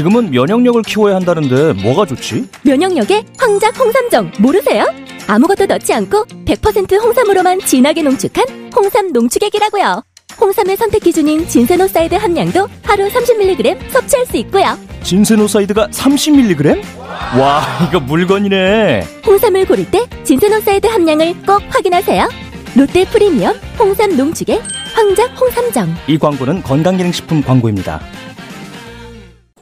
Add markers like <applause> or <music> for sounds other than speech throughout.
지금은 면역력을 키워야 한다는데 뭐가 좋지? 면역력에 황작 홍삼정 모르세요? 아무것도 넣지 않고 100% 홍삼으로만 진하게 농축한 홍삼 농축액이라고요. 홍삼의 선택 기준인 진세노사이드 함량도 하루 30mg 섭취할 수 있고요. 진세노사이드가 30mg? 와, 이거 물건이네. 홍삼을 고를 때 진세노사이드 함량을 꼭 확인하세요. 롯데 프리미엄 홍삼 농축액 황작 홍삼정. 이 광고는 건강기능식품 광고입니다.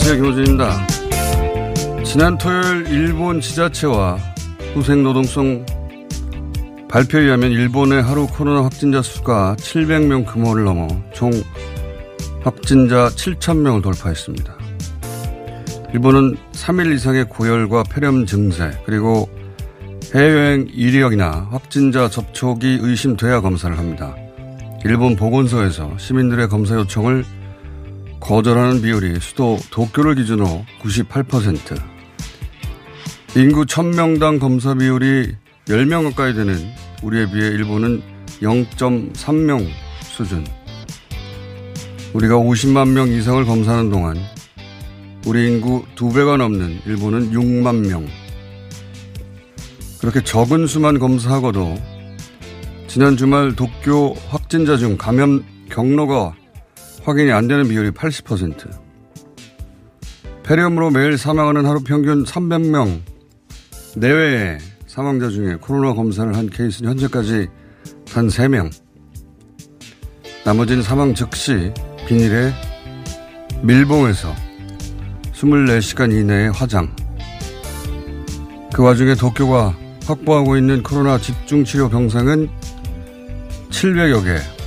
안녕하세요. 김호준입니다. 지난 토요일 일본 지자체와 후생노동성 발표에 의하면 일본의 하루 코로나 확진자 수가 700명 규모를 넘어 총 확진자 7,000명을 돌파했습니다. 일본은 3일 이상의 고열과 폐렴 증세 그리고 해외여행 이력이나 확진자 접촉이 의심돼야 검사를 합니다. 일본 보건소에서 시민들의 검사 요청을 거절하는 비율이 수도 도쿄를 기준으로 98%, 인구 1000명당 검사 비율이 10명 가까이 되는 우리에 비해 일본은 0.3명 수준. 우리가 50만 명 이상을 검사하는 동안 우리 인구 2배가 넘는 일본은 6만 명. 그렇게 적은 수만 검사하고도 지난 주말 도쿄 확진자 중 감염 경로가 확인이 안 되는 비율이 80%. 폐렴으로 매일 사망하는 하루 평균 300명 내외의 사망자 중에 코로나 검사를 한 케이스는 현재까지 단 3명. 나머지는 사망 즉시 비닐에 밀봉해서 24시간 이내에 화장. 그 와중에 도쿄가 확보하고 있는 코로나 집중치료 병상은 700여 개.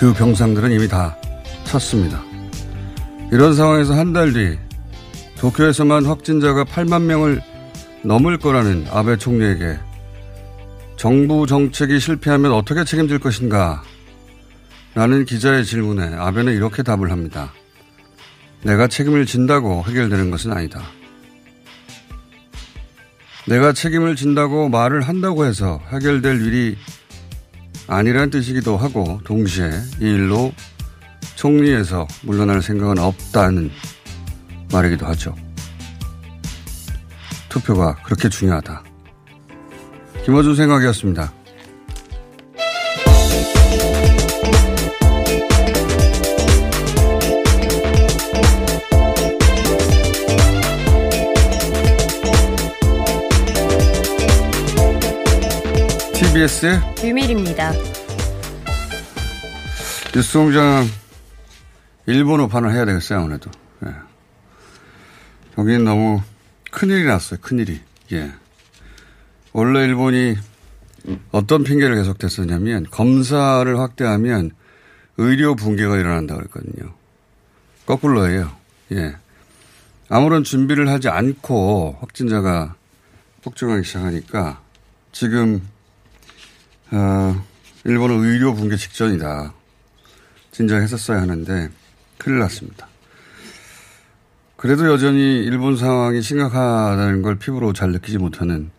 그 병상들은 이미 다 찼습니다. 이런 상황에서 한 달 뒤 도쿄에서만 확진자가 8만 명을 넘을 거라는 아베 총리에게 정부 정책이 실패하면 어떻게 책임질 것인가? 라는 기자의 질문에 아베는 이렇게 답을 합니다. 내가 책임을 진다고 해결되는 것은 아니다. 내가 책임을 진다고 말을 한다고 해서 해결될 일이 아니란 뜻이기도 하고 동시에 이 일로 총리에서 물러날 생각은 없다는 말이기도 하죠. 투표가 그렇게 중요하다. 김어준 생각이었습니다. TBS의 비밀입니다. 뉴스공장 일본어판을 해야 되겠어요, 아무래도. 예. 여기는 너무 큰일이 났어요, 큰일이. 예. 원래 일본이 어떤 핑계를 계속 댔었냐면, 검사를 확대하면 의료 붕괴가 일어난다 그랬거든요. 거꾸로예요. 예. 아무런 준비를 하지 않고 확진자가 폭증하기 시작하니까 지금 어, 일본은 의료 붕괴 직전이다. 진작 했었어야 하는데 큰일 났습니다. 그래도 여전히 일본 상황이 심각하다는 걸 피부로 잘 느끼지 못하는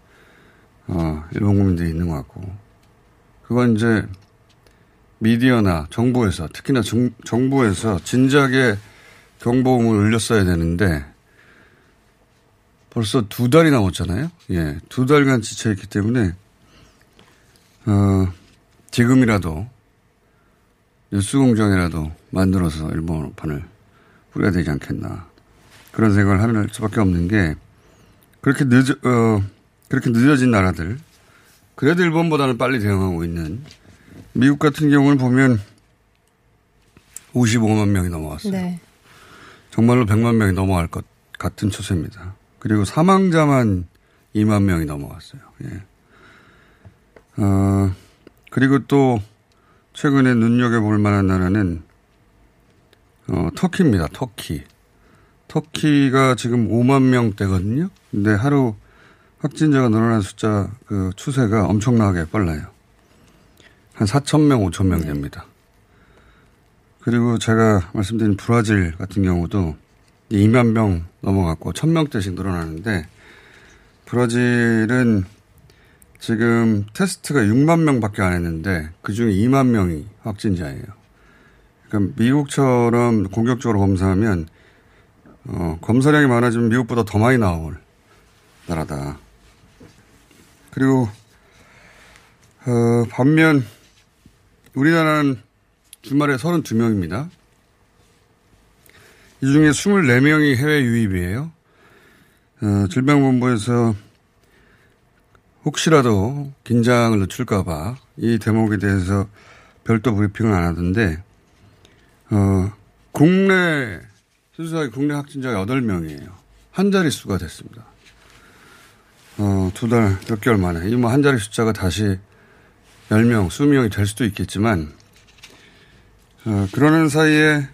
어, 일본 국민들이 있는 것 같고 그건 이제 미디어나 정부에서 특히나 정, 정부에서 진작에 경보음을 울렸어야 되는데 벌써 두 달이 넘었잖아요. 예, 두 달간 지쳐있기 때문에 어, 지금이라도 뉴스공장이라도 만들어서 일본어판을 뿌려야 되지 않겠나 그런 생각을 하는 수밖에 없는 게 그렇게 늦어 어, 그렇게 늦어진 나라들 그래도 일본보다는 빨리 대응하고 있는 미국 같은 경우는 보면 55만 명이 넘어갔어요. 네. 정말로 100만 명이 넘어갈 것 같은 추세입니다. 그리고 사망자만 2만 명이 넘어갔어요. 예. 어, 그리고 또 최근에 눈여겨볼 만한 나라는 어, 터키입니다. 터키. 터키가 지금 5만 명대거든요. 근데 하루 확진자가 늘어난 숫자 그 추세가 엄청나게 빨라요. 한 4천 명, 5천 명 됩니다. 그리고 제가 말씀드린 브라질 같은 경우도 2만 명 넘어갔고 1000명대씩 늘어나는데 브라질은 지금 테스트가 6만 명밖에 안 했는데 그중에 2만 명이 확진자예요. 그러니까 미국처럼 공격적으로 검사하면 어, 검사량이 많아지면 미국보다 더 많이 나올 나라다. 그리고 어, 반면 우리나라는 주말에 32명입니다. 이 중에 24명이 해외 유입이에요. 어, 질병본부에서 혹시라도 긴장을 늦출까봐 이 대목에 대해서 별도 브리핑을 안 하던데, 어, 국내, 순수하게 국내 확진자가 8명이에요. 한 자릿수가 됐습니다. 어, 두 달, 몇 개월 만에. 이 뭐 한 자리 숫자가 다시 10명, 20명이 될 수도 있겠지만, 어, 그러는 사이에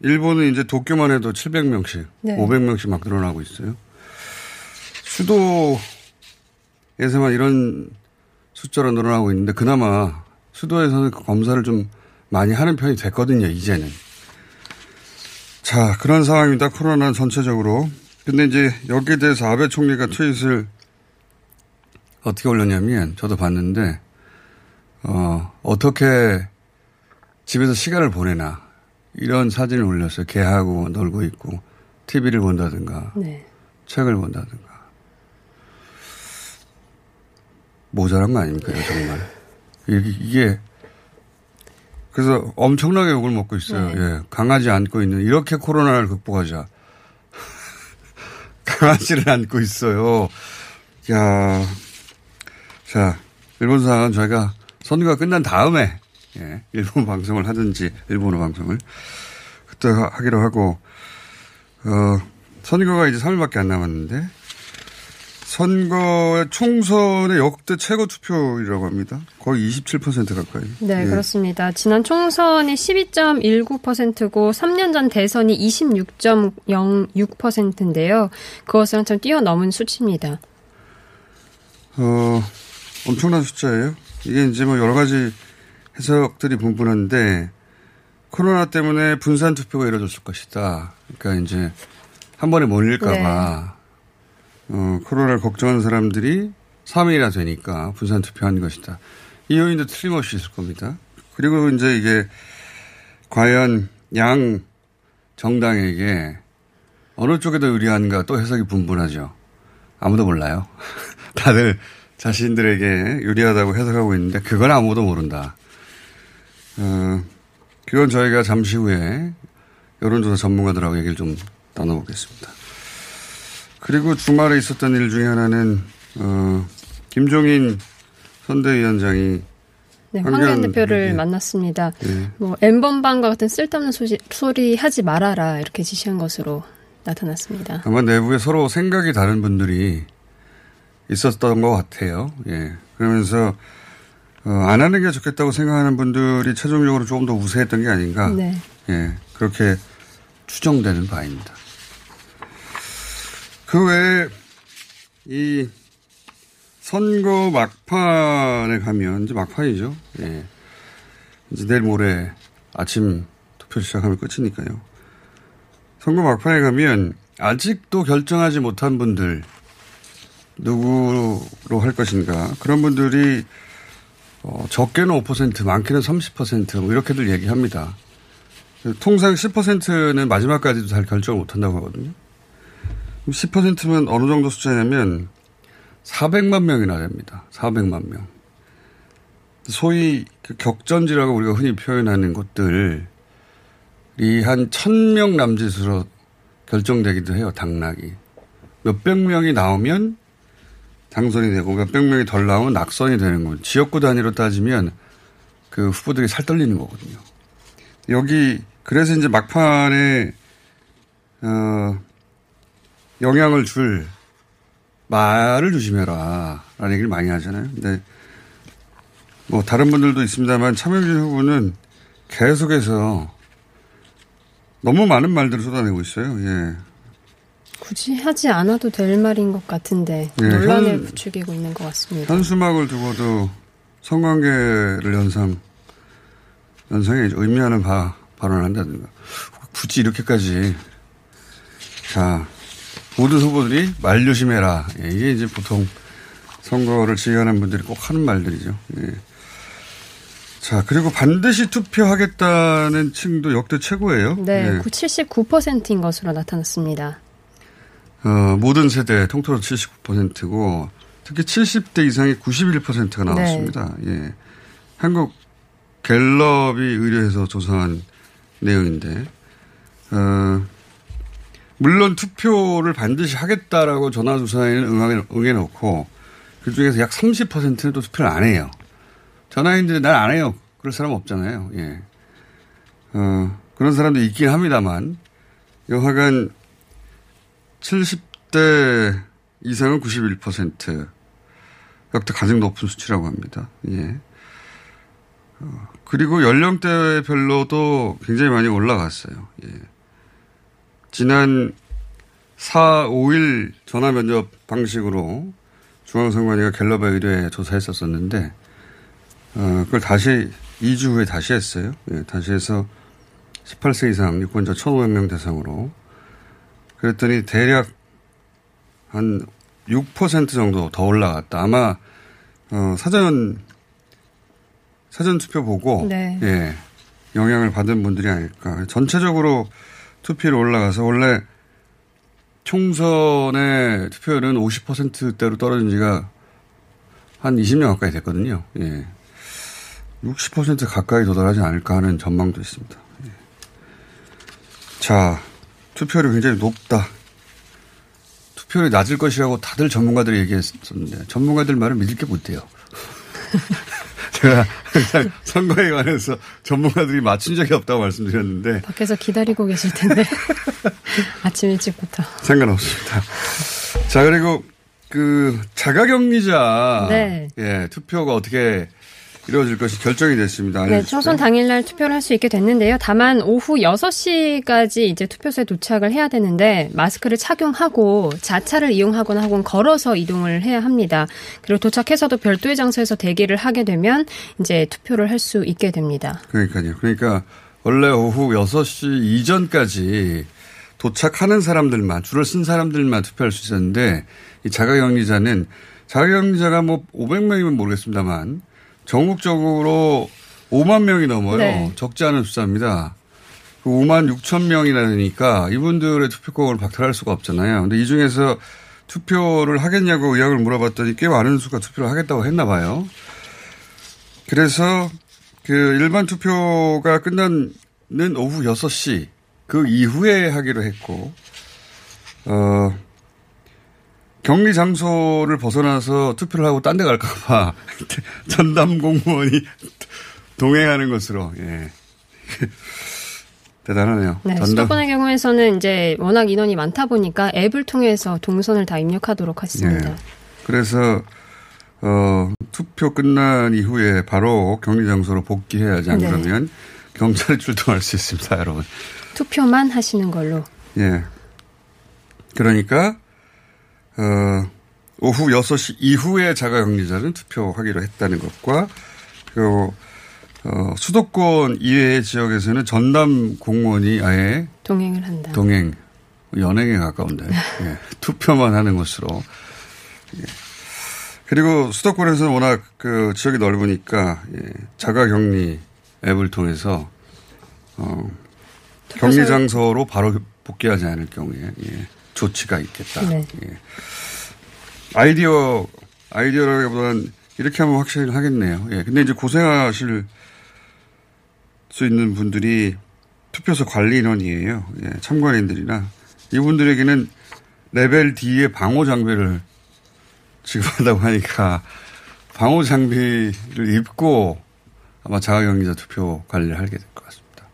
일본은 이제 도쿄만 해도 700명씩, 네. 500명씩 막 늘어나고 있어요. 수도 에서만 이런 숫자로 늘어나고 있는데 그나마 수도에서는 그 검사를 좀 많이 하는 편이 됐거든요, 이제는. 자, 그런 상황입니다. 코로나 전체적으로. 근데 이제 여기에 대해서 아베 총리가 트윗을 어떻게 올렸냐면 저도 봤는데, 어, 어떻게 집에서 시간을 보내나 이런 사진을 올렸어요. 개하고 놀고 있고 TV를 본다든가 네. 책을 본다든가 모자란 거 아닙니까 정말 이게, 이게 그래서 엄청나게 욕을 먹고 있어요. 네. 예, 강아지 안고 있는 이렇게 코로나를 극복하자. <laughs> 강아지를 안고 있어요. 야, 자 일본 상황은 저희가 선거가 끝난 다음에 예, 일본 <laughs> 방송을 하든지 일본어 방송을 그때 하- 하기로 하고 어, 선거가 이제 3일밖에 안 남았는데 선거의 총선의 역대 최고 투표율이라고 합니다. 거의 27% 가까이. 네, 예. 그렇습니다. 지난 총선이 12.19%고 3년 전 대선이 26.06%인데요. 그것을 한참 뛰어넘은 수치입니다. 어, 엄청난 숫자예요. 이게 이제 뭐 여러 가지 해석들이 분분한데 코로나 때문에 분산 투표가 이루어졌을 것이다. 그러니까 이제 한 번에 몰릴까봐 어, 코로나를 걱정하는 사람들이 3일이나 되니까 분산 투표한 것이다. 이 요인도 틀림없이 있을 겁니다. 그리고 이제 이게 과연 양 정당에게 어느 쪽에 더 유리한가 또 해석이 분분하죠. 아무도 몰라요. <laughs> 다들 자신들에게 유리하다고 해석하고 있는데 그건 아무도 모른다. 어, 그건 저희가 잠시 후에 여론조사 전문가들하고 얘기를 좀 나눠보겠습니다. 그리고 주말에 있었던 일 중에 하나는 어, 김종인 선대위원장이 네, 황교안 대표를 예. 만났습니다. 예. 뭐 엠번방과 같은 쓸데없는 소시, 소리 하지 말아라 이렇게 지시한 것으로 나타났습니다. 아마 내부에 서로 생각이 다른 분들이 있었던 것 같아요. 예. 그러면서 어, 안 하는 게 좋겠다고 생각하는 분들이 최종적으로 조금 더 우세했던 게 아닌가. 네. 예. 그렇게 추정되는 바입니다. 그 외에 이 선거 막판에 가면 이제 막판이죠. 예. 이제 내일 모레 아침 투표 시작하면 끝이니까요. 선거 막판에 가면 아직도 결정하지 못한 분들 누구로 할 것인가 그런 분들이 어, 적게는 5% 많게는 30%뭐 이렇게들 얘기합니다. 통상 10%는 마지막까지도 잘 결정을 못한다고 하거든요. 10%면 어느 정도 숫자냐면 400만 명이나 됩니다. 400만 명. 소위 그 격전지라고 우리가 흔히 표현하는 것들이 한 1000명 남짓으로 결정되기도 해요. 당락이. 몇백 명이 나오면 당선이 되고 몇백 명이 덜 나오면 낙선이 되는 거죠. 지역구 단위로 따지면 그 후보들이 살 떨리는 거거든요. 여기 그래서 이제 막판에 어 영향을 줄 말을 조심해라 라는 얘기를 많이 하잖아요. 근데 뭐 다른 분들도 있습니다만 참여진 후보는 계속해서 너무 많은 말들을 쏟아내고 있어요. 예. 굳이 하지 않아도 될 말인 것 같은데 네, 논란을 현- 부추기고 있는 것 같습니다. 현수막을 두고도 성관계를 연상, 연상에 의미하는 바, 발언을 한다든가. 굳이 이렇게까지. 자, 모든 후보들이 말 조심해라. 예, 이게 이제 보통 선거를 지휘하는 분들이 꼭 하는 말들이죠. 예. 자, 그리고 반드시 투표하겠다는 층도 역대 최고예요. 네, 예. 79%인 것으로 나타났습니다. 어, 모든 세대 통틀어 79%고 특히 70대 이상이 91%가 나왔습니다. 예. 한국 갤럽이 의뢰해서 조사한 내용인데, 어, 물론 투표를 반드시 하겠다라고 전화조사에는 응하게, 응해놓고 그 중에서 약 30%는 또 투표를 안 해요. 전화인들이 난 안 해요. 그럴 사람 없잖아요. 예. 어, 그런 사람도 있긴 합니다만, 여하간 70대 이상은 91%. 역대 가장 높은 수치라고 합니다. 예. 어, 그리고 연령대별로도 굉장히 많이 올라갔어요. 예. 지난 4, 5일 전화 면접 방식으로 중앙선관위가 갤럽에 의뢰 조사했었었는데, 어, 그걸 다시 2주 후에 다시 했어요. 예, 다시 해서 18세 이상 유권자 1,500명 대상으로 그랬더니 대략 한 6% 정도 더 올라갔다. 아마 어, 사전 사전 투표 보고 네. 예 영향을 받은 분들이 아닐까. 전체적으로 투표율이 올라가서 원래 총선의 투표율은 50%대로 떨어진 지가 한 20년 가까이 됐거든요. 예. 60% 가까이 도달하지 않을까 하는 전망도 있습니다. 예. 자, 투표율이 굉장히 높다. 투표율이 낮을 것이라고 다들 전문가들이 얘기했었는데 전문가들 말을 믿을 게 못 돼요. <laughs> 제가 <laughs> 선거에 관해서 전문가들이 맞춘 적이 없다고 말씀드렸는데 밖에서 기다리고 계실 텐데 <laughs> 아침 일찍부터. 상관없습니다. 자 그리고 그 자가격리자 네. 예 투표가 어떻게 이루어질 것이 결정이 됐습니다. 네, 알려주시죠. 총선 당일날 투표를 할 수 있게 됐는데요. 다만 오후 6시까지 이제 투표소에 도착을 해야 되는데 마스크를 착용하고 자차를 이용하거나 혹은 걸어서 이동을 해야 합니다. 그리고 도착해서도 별도의 장소에서 대기를 하게 되면 이제 투표를 할 수 있게 됩니다. 그러니까요. 그러니까 원래 오후 6시 이전까지 도착하는 사람들만 줄을 쓴 사람들만 투표할 수 있었는데 이 자가격리자는 자가격리자가 뭐 500명이면 모르겠습니다만 전국적으로 5만 명이 넘어요. 네. 적지 않은 숫자입니다. 그 5만 6천 명이나 되니까 이분들의 투표권을 박탈할 수가 없잖아요. 근데 이 중에서 투표를 하겠냐고 의학을 물어봤더니 꽤 많은 수가 투표를 하겠다고 했나 봐요. 그래서 그 일반 투표가 끝나는 오후 6시 그 이후에 하기로 했고, 어, 격리 장소를 벗어나서 투표를 하고 딴 데 갈까봐 <laughs> 전담 공무원이 동행하는 것으로, 예. <laughs> 대단하네요. 네, 전담, 수도권의 경우에서는 이제 워낙 인원이 많다 보니까 앱을 통해서 동선을 다 입력하도록 했습니다. 예. 그래서, 어, 투표 끝난 이후에 바로 격리 장소로 복귀해야지 안 네. 그러면 경찰이 출동할 수 있습니다, 여러분. 투표만 하시는 걸로. 예. 그러니까, 어, 오후 6시 이후에 자가격리자는 투표하기로 했다는 것과, 그리고, 어, 수도권 이외의 지역에서는 전담 공무원이 아예 동행을 한다. 동행, 연행에 가까운데, <laughs> 예. 투표만 하는 것으로. 예. 그리고 수도권에서는 워낙 그 지역이 넓으니까, 예. 자가격리 앱을 통해서, 어, 격리 장소로 바로 복귀하지 않을 경우에, 예. 조치가 있겠다. 네. 예. 아이디어, 아이디어라기보다는 이렇게 하면 확실히 하겠네요. 예. 근데 이제 고생하실 수 있는 분들이 투표소 관리 인원이에요. 예. 참관인들이나 이분들에게는 레벨 D의 방호 장비를 지급한다고 하니까 방호 장비를 입고 아마 자가격리자 투표 관리를 하게 될 것 같습니다.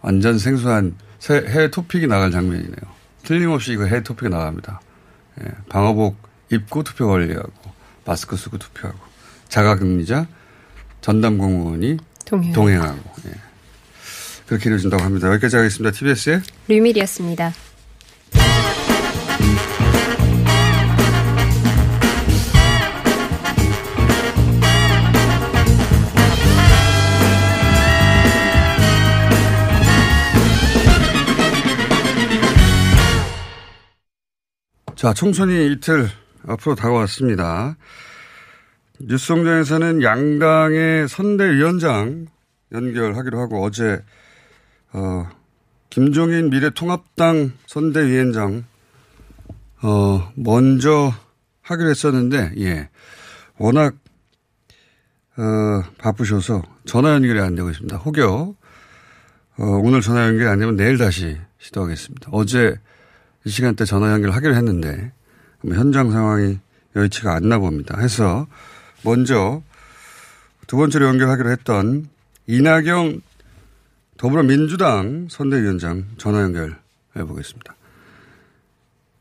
완전 생소한 새- 해외 토픽이 나갈 장면이네요. 틀림없이 이거 해외 토픽이 나갑니다. 예, 방어복 입고 투표 관리하고 마스크 쓰고 투표하고 자가격리자 전담 공무원이 동행. 동행하고 예. 그렇게 이루어진다고 합니다. 여기까지 하겠습니다. TBS의 류밀이었습니다. 자, 총선이 이틀 앞으로 다가왔습니다. 뉴스 공장에서는 양당의 선대위원장 연결하기로 하고 어제 어, 김종인 미래통합당 선대위원장 어, 먼저 하기로 했었는데 예. 워낙 어, 바쁘셔서 전화 연결이 안 되고 있습니다. 혹여 어, 오늘 전화 연결이 안 되면 내일 다시 시도하겠습니다. 어제 이 시간대 전화 연결하기로 했는데 뭐 현장 상황이 여의치가 않나 봅니다. 해서 먼저 두 번째로 연결하기로 했던 이낙영 더불어민주당 선대위원장 전화 연결해 보겠습니다.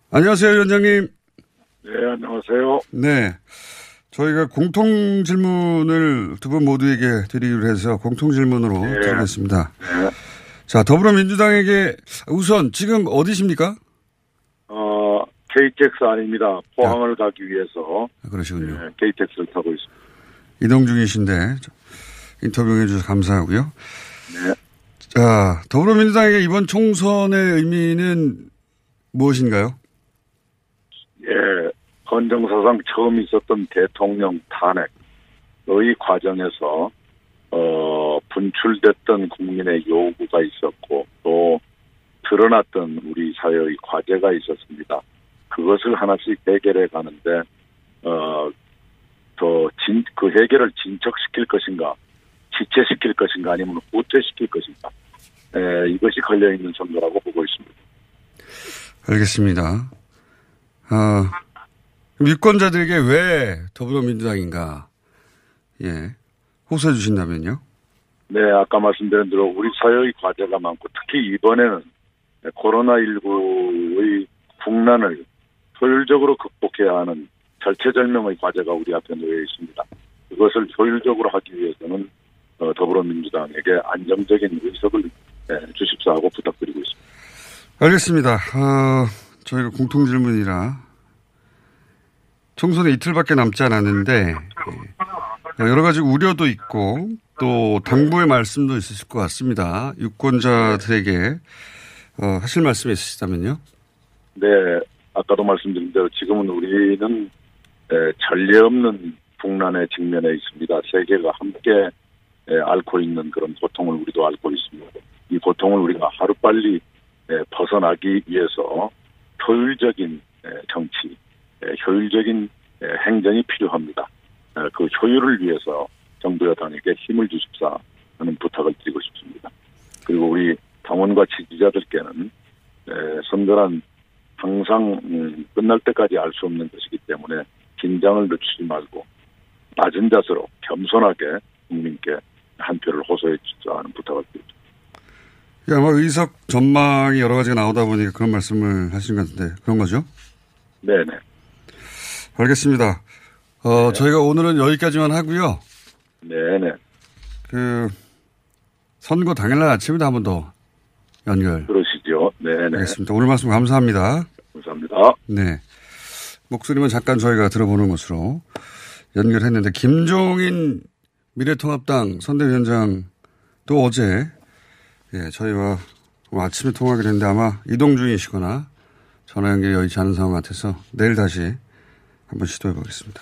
안녕하세요, 위원장님. 네, 안녕하세요. 네. 저희가 공통 질문을 두 분 모두에게 드리기로 해서 공통 질문으로 네. 드리겠습니다. 네. 자, 더불어민주당에게 우선 지금 어디십니까? 어, KTX 아닙니다. 포항을 가기 위해서 아, 그러시군요. 네, KTX를 타고 있습니다. 이동 중이신데 인터뷰해 주셔서 감사하고요. 네. 자, 더불어민주당에게 이번 총선의 의미는 무엇인가요? 예, 헌정사상 처음 있었던 대통령 탄핵의 과정에서 어, 분출됐던 국민의 요구가 있었고 또 드러났던 우리 사회의 과제가 있었습니다. 그것을 하나씩 해결해 가는데 어, 더진그 해결을 진척시킬 것인가, 지체시킬 것인가 아니면 우체시킬 것인가. 에, 이것이 걸려 있는 선거라고 보고 있습니다. 알겠습니다. 아, 유권자들에게 왜 더불어민주당인가? 예. 호소해 주신다면요? 네, 아까 말씀드린 대로 우리 사회의 과제가 많고 특히 이번에는 코로나19의 국난을 효율적으로 극복해야 하는 절체절명의 과제가 우리 앞에 놓여 있습니다. 그것을 효율적으로 하기 위해서는 어, 더불어민주당에게 안정적인 의석을 네, 주십사 하고 부탁드리고 있습니다. 알겠습니다. 어, 저희가 공통 질문이라 총선에 이틀밖에 남지 않았는데 예, 여러 가지 우려도 있고 또 당부의 말씀도 있으실 것 같습니다. 유권자들에게 어, 하실 말씀이 있으시다면요. 네, 아까도 말씀드린 대로 지금은 우리는 에, 전례 없는 국난에 직면해 있습니다. 세계가 함께 에, 앓고 있는 그런 고통을 우리도 앓고 있습니다. 이 고통을 우리가 하루빨리 에, 벗어나기 위해서 효율적인 에, 정치, 에, 효율적인 에, 행정이 필요합니다. 에, 그 효율을 위해서 정부 여당에게 힘을 주십사 하는 부탁을 드리고 싶습니다. 그리고 우리 당원과 지지자들께는 에, 선거란 항상 음, 끝날 때까지 알 수 없는 것이기 때문에 긴장을 늦추지 말고 낮은 자세로 겸손하게 국민께 한 표를 호소해 주자는 부탁을 드립니다. 예, 아마 의석 전망이 여러 가지가 나오다 보니까 그런 말씀을 하신 것 같은데 그런 거죠? 네네. 알겠습니다. 어, 저희가 오늘은 여기까지만 하고요. 네네. 그 선거 당일날 아침에도 한 번 더 연결. 그러시죠. 네네. 알겠습니다. 오늘 말씀 감사합니다. 감사합니다. 네. 목소리만 잠깐 저희가 들어보는 것으로 연결했는데 김종인 미래통합당 선대위원장도 어제 예, 저희와 아침에 통화하기로 했는데 아마 이동 중이시거나 전화 연결이 여의치 않은 상황 같아서 내일 다시 한번 시도해 보겠습니다.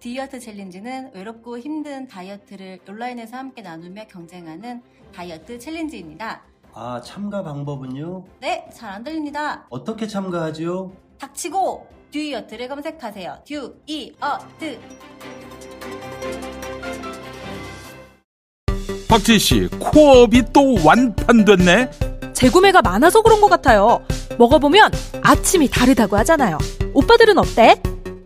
듀이어트 챌린지는 외롭고 힘든 다이어트를 온라인에서 함께 나누며 경쟁하는 다이어트 챌린지입니다. 아, 참가 방법은요? 네, 잘 안 들립니다. 어떻게 참가하지요? 닥치고 듀이어트를 검색하세요. 듀이어트. 박진 씨, 코업이 또 완판됐네. 재구매가 많아서 그런 것 같아요. 먹어보면 아침이 다르다고 하잖아요. 오빠들은 어때?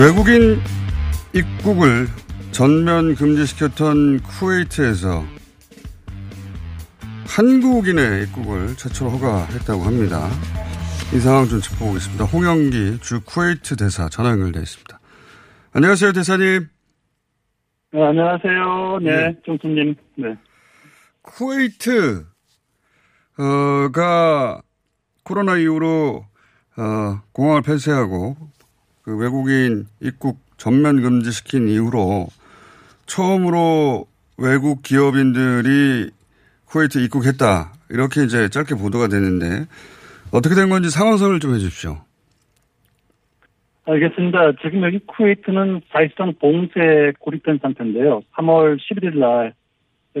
외국인 입국을 전면 금지시켰던 쿠웨이트에서 한국인의 입국을 최초로 허가했다고 합니다. 이 상황 좀 짚어보겠습니다. 홍영기 주 쿠웨이트 대사 전화 연결되어 있습니다. 안녕하세요, 대사님. 네, 안녕하세요. 네, 네. 정수님. 네. 쿠웨이트, 어,가 코로나 이후로, 어, 공항을 폐쇄하고 그 외국인 입국 전면 금지시킨 이후로 처음으로 외국 기업인들이 쿠웨이트 입국했다. 이렇게 이제 짧게 보도가 되는데 어떻게 된 건지 상황설을 좀 해 주십시오. 알겠습니다. 지금 여기 쿠웨이트는 사실상 봉쇄 고립된 상태인데요. 3월 11일 날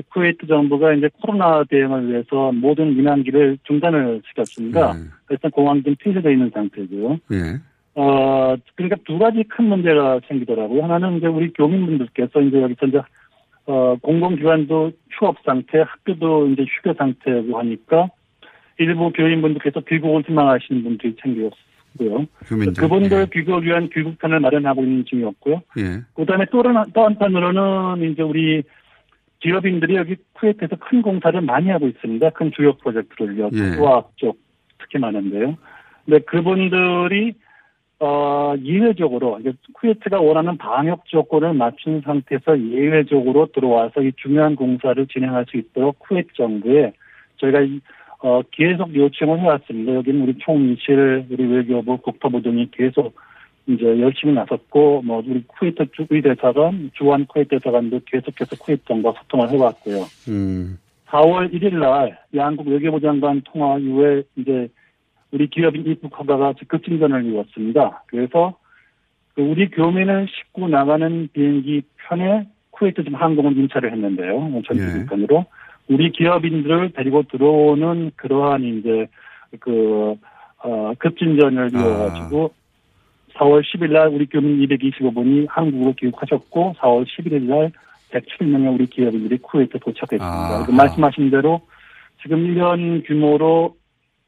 쿠웨이트 정부가 이제 코로나 대응을 위해서 모든 민항기를 중단을 시켰습니다. 그래서 공항이 좀 폐쇄되어 있는 상태고요. 예. 어, 그러니까 두 가지 큰 문제가 생기더라고요. 하나는 이제 우리 교민분들께서 이제 여기서 이제, 어, 공공기관도 휴업 상태, 학교도 이제 휴교 상태고 하니까 일부 교인분들께서 귀국을 희망하시는 분들이 생겼고요. 교민들. 그분들 귀국을 위한 귀국편을 마련하고 있는 중이었고요. 예. 그 다음에 또, 하나, 또 한편으로는 이제 우리 기업인들이 여기 쿠웨이트에서 큰 공사를 많이 하고 있습니다. 큰 주요 프로젝트를요. 예. 수학 쪽 특히 많은데요. 근데 그분들이 어, 예외적으로, 이제 쿠웨이트가 원하는 방역 조건을 맞춘 상태에서 예외적으로 들어와서 이 중요한 공사를 진행할 수 있도록 쿠웨이트 정부에 저희가 이, 어, 계속 요청을 해왔습니다. 여기는 우리 총리실, 우리 외교부, 국토부 등이 계속 이제 열심히 나섰고 뭐 우리 쿠웨이트 주의 대사관, 주한 쿠웨이트 대사관도 계속해서 쿠웨이트 정부와 소통을 해왔고요. 음. 4월 1일 날 양국 외교부 장관 통화 이후에 이제 우리 기업인 입국 허가가 급진전을 이뤘습니다. 그래서 그 우리 교민을 싣고 나가는 비행기 편에 쿠웨이트 지금 항공을 임차를 했는데요. 전기 편으로 우리 기업인들을 데리고 들어오는 그러한 이제 그 어, 급진전을 이어가지고 4월 10일 날 우리 교민 225분이 한국으로 귀국하셨고 4월 11일 날 107명의 우리 기업인들이 쿠웨이트 도착했습니다. 그 말씀하신 대로 지금 1년 규모로 어,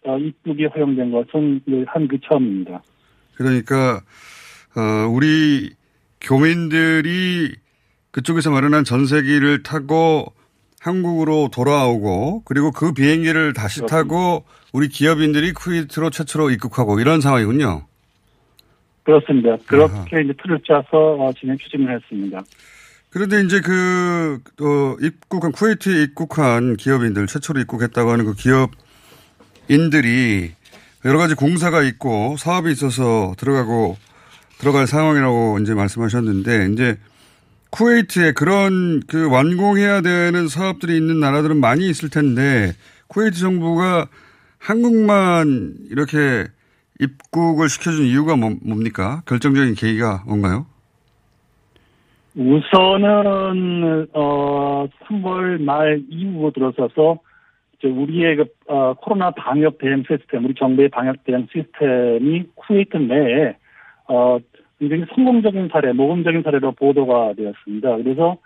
입국이 허용된 것은 한 그 처음입니다. 그러니까 어, 우리 교민들이 그쪽에서 마련한 전세기를 타고 한국으로 돌아오고 그리고 그 비행기를 다시 그렇습니다. 타고 우리 기업인들이 쿠웨이트로 최초로 입국하고 이런 상황이군요. 그렇습니다. 그렇게 아하. 이제 틀을 짜서 어, 진행 추진을 했습니다. 그런데 이제 그, 어, 입국한, 쿠웨이트에 입국한 기업인들, 최초로 입국했다고 하는 그 기업 인들이 여러 가지 공사가 있고 사업이 있어서 들어가고 들어갈 상황이라고 이제 말씀하셨는데 이제 쿠웨이트에 그런 그 완공해야 되는 사업들이 있는 나라들은 많이 있을 텐데 쿠웨이트 정부가 한국만 이렇게 입국을 시켜준 이유가 뭐, 뭡니까? 결정적인 계기가 뭔가요? 우선은 어 3월 말 이후 들어서서 우리의 그, 어, 코로나 방역 대응 시스템, 우리 정부의 방역 대응 시스템이 쿠웨이트 내에 어 굉장히 성공적인 사례, 모범적인 사례로 보도가 되었습니다. 그래서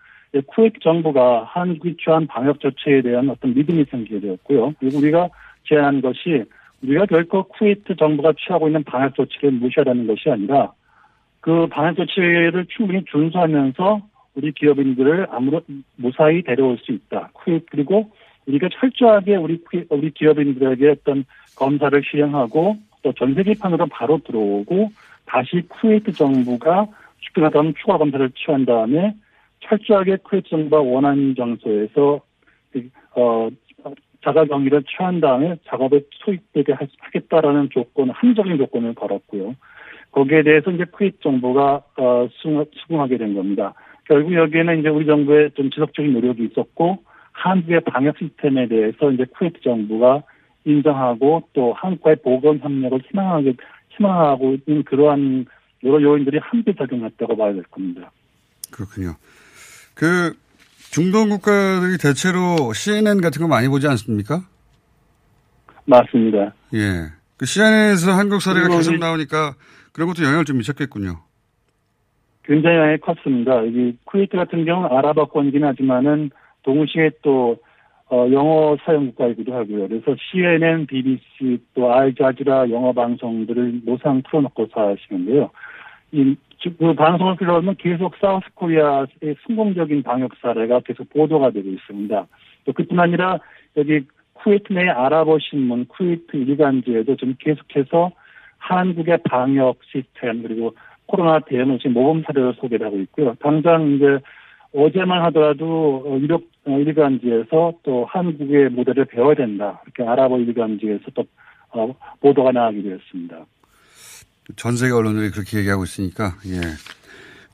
쿠웨이트 정부가 한국이 취한 방역 조치에 대한 어떤 믿음이 생기게 되었고요. 그리고 우리가 제안한 것이 우리가 결코 쿠웨이트 정부가 취하고 있는 방역 조치를 무시하라는 것이 아니라 그 방역 조치를 충분히 준수하면서 우리 기업인들을 아무런 무사히 데려올 수 있다. 그리고 우리가 철저하게 우리 우리 기업인들에게 어떤 검사를 시행하고 또 전 세계판으로 바로 들어오고 다시 쿠웨이트 정부가 쉽게 말하면 추가 검사를 취한 다음에 철저하게 쿠웨이트 정부가 원하는 장소에서 어 자가격리를 취한 다음에 작업에 투입되게 하겠다라는 조건, 한적인 조건을 걸었고요. 거기에 대해서 이제 쿠웨이트 정부가 어, 수긍하게 된 겁니다. 결국 여기에는 이제 우리 정부의 좀 지속적인 노력이 있었고 한국의 방역 시스템에 대해서 이제 쿠웨이트 정부가 인정하고 또 한국과의 보건 협력을 희망하게 희망하고 있는 그러한 여러 요인들이 함께 작용했다고 봐야 될 겁니다. 그렇군요. 그 중동 국가들이 대체로 CNN 같은 거 많이 보지 않습니까? 맞습니다. 예. 그 CNN에서 한국 사례가 계속 나오니까 그런 것도 영향을 좀 미쳤겠군요. 굉장히 많이 컸습니다. 이 쿠웨이트 같은 경우는 아랍어권이긴 하지만은 동시에 또 어, 영어 사용 국가이기도 하고요. 그래서 CNN, BBC 또 알자지라 영어 방송들을 노상 틀어놓고 사시는데요. 이, 그 방송을 들어오면 계속 South Korea의 성공적인 방역 사례가 계속 보도가 되고 있습니다. 또 그뿐 아니라 여기 쿠웨이트 내 아랍어 신문, 쿠웨이트 일간지에도 좀 계속해서 한국의 방역 시스템 그리고 코로나 대응을 모범 사례로 소개를 하고 있고요. 당장 이제 어제만 하더라도 유력 일간지에서 또 한국의 모델을 배워야 된다. 이렇게 아랍어 일간지에서 또 어, 보도가 나가게 되었습니다. 전 세계 언론들이 그렇게 얘기하고 있으니까 예.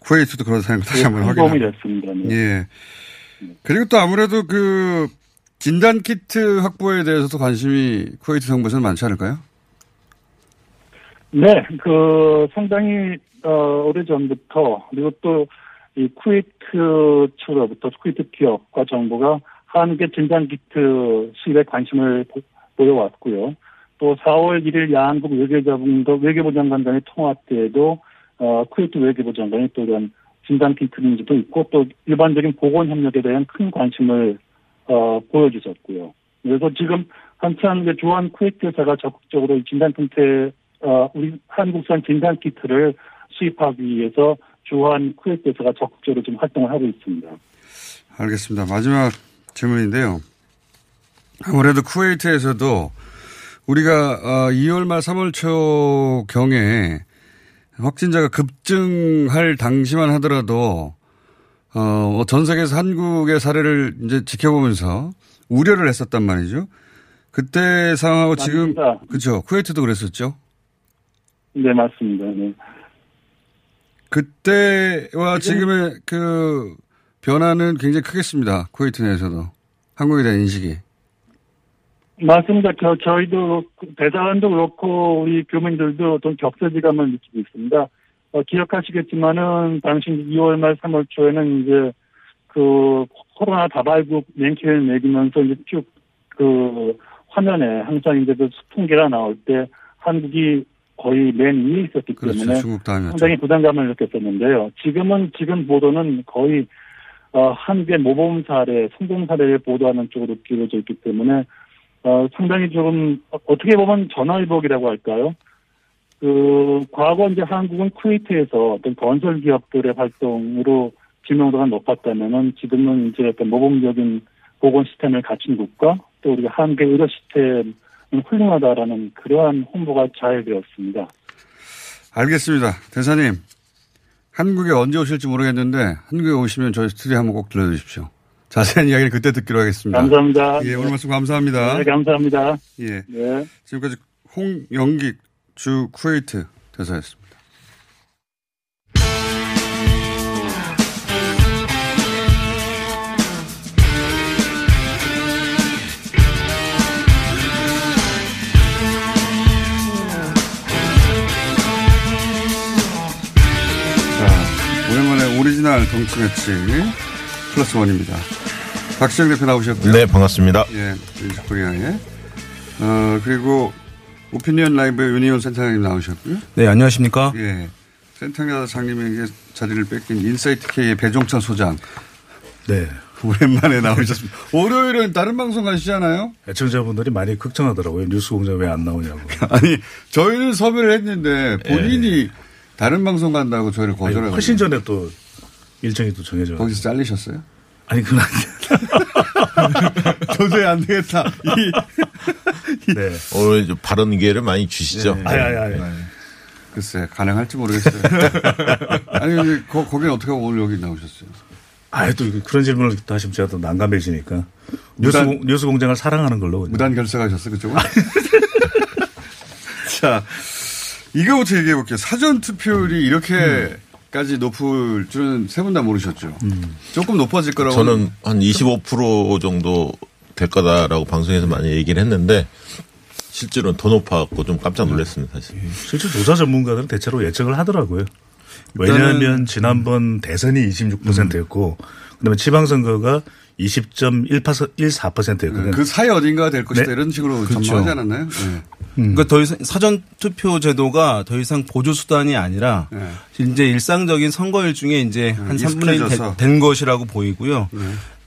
쿠웨이트도 그런 생각 다시 한번 확인해. 도움이 됐습니다. 네. 예. 그리고 또 아무래도 그 진단 키트 확보에 대해서도 관심이 쿠웨이트 정부에서는 많지 않을까요? 네, 그 상당히 어, 오래 전부터 그리고 또 이 쿠웨이트 측으로부터 쿠웨이트 기업과 정부가 한국의 진단 키트 수입에 관심을 보여왔고요. 또 4월 1일 양국 외교자분도 외교부 장관 간의 통화 때에도 어, 쿠웨이트 외교부 장관이 또 이런 진단 키트 문제도 있고 또 일반적인 보건 협력에 대한 큰 관심을 어, 보여주셨고요. 그래서 지금 한참 이제 주한 쿠웨이트 대사가 적극적으로 진단 키트 어, 우리 한국산 진단 키트를 수입하기 위해서 주한 쿠웨이트 대사가 적극적으로 좀 활동을 하고 있습니다. 알겠습니다. 마지막 질문인데요. 아무래도 쿠웨이트에서도 우리가 2월 어, 말 3월 초 경에 확진자가 급증할 당시만 하더라도 어, 뭐전 세계에서 한국의 사례를 이제 지켜보면서 우려를 했었단 말이죠. 그때 상황하고 지금 그렇죠. 쿠웨이트도 그랬었죠. 네 맞습니다. 네. 그때와 지금의 그 변화는 굉장히 크겠습니다. 쿠웨이트 내에서도 한국에 대한 인식이. 맞습니다. 저, 저희도 대사관도 그렇고 우리 교민들도 어떤 격세지감을 느끼고 있습니다. 어, 기억하시겠지만은 당시 2월 말 3월 초에는 이제 그 코로나 다발국 랭킹을 매기면서 이제 쭉그 화면에 항상 이제 그 수풍계가 나올 때 한국이 거의 맨 위에 있었기 그렇죠. 때문에 다음이었죠. 상당히 부담감을 느꼈었는데요. 지금은 지금 보도는 거의 어, 한국의 모범 사례, 성공 사례를 보도하는 쪽으로 기울어져 있기 때문에 어, 상당히 조금 어, 어떻게 보면 전화위복이라고 할까요? 그 과거 이제 한국은 쿠웨이트에서 어떤 건설 기업들의 활동으로知名도가 높았다면은 지금은 이제 어떤 모범적인 보건 시스템을 갖춘 국가 또 우리가 한국의 의료 시스템은 훌륭하다라는 그러한 홍보가 잘 되었습니다. 알겠습니다. 대사님, 한국에 언제 오실지 모르겠는데 한국에 오시면 저희 스튜디오 한번 꼭 들려주십시오. 자세한 이야기는 그때 듣기로 하겠습니다. 감사합니다. 예, 오늘 말씀 감사합니다. 네, 감사합니다. 예. 네. 지금까지 홍영기 주 쿠웨이트 대사였습니다. 오리지널 덩치 매치 플러스 원입니다. 박시영 대표 나오셨고요. 네, 반갑습니다. 예, 코리아에. 어, 그리고 오피니언 라이브 윤희웅 센터장님 나오셨고요. 네, 안녕하십니까? 예. 센터장님에게 자리를 뺏긴 인사이트 K의 배종찬 소장. 네. <laughs> 오랜만에 나오셨습니다. 월요일은 다른 방송 가시잖아요? 애청자분들이 많이 걱정하더라고요. 뉴스 공장 왜 안 나오냐고. <laughs> 아니, 저희는 섭외를 했는데 본인이 다른 방송 간다고 저희를 거절하고. 훨씬 전에 또 일정이 또 정해져. 거기서 잘리셨어요? 아니, 그건. <laughs> 도저히 안 되겠다. 네. 오늘 좀 발언 기회를 많이 주시죠. 네. 아니, 아니, 아니. 글쎄, 가능할지 모르겠어요. <laughs> 아니, 거, 거기는 어떻게 오늘 여기 나오셨어요? 아, 또 그런 질문을 또 하시면 제가 또 난감해지니까. 뉴스, 무단- 공, 뉴스 공장을 사랑하는 걸로. 무단 결석하셨어, 그쪽은? <laughs> 자, 이거부터 얘기해 볼게요. 사전 투표율이 이렇게 까지 높을 줄은 세 분 다 모르셨죠? 조금 높아질 거라고. 저는 한 25% 정도 될 거다라고 방송에서 많이 얘기를 했는데 실제로는 더 높아갖고 좀 깜짝 놀랐습니다, 사실. 실제 조사 전문가들은 대체로 예측을 하더라고요. 왜냐하면 지난번 대선이 26%였고, 그다음에 지방선거가 20.14%였거든요. 그 사이 어딘가 될 것이다 네. 이런 식으로 그렇죠. 전망하지 않았나요? 네. 그러니까 더 이상 사전 투표 제도가 더 이상 보조 수단이 아니라 이제 일상적인 선거일 중에 이제 한 3분의 1 익숙해져서. 된 것이라고 보이고요.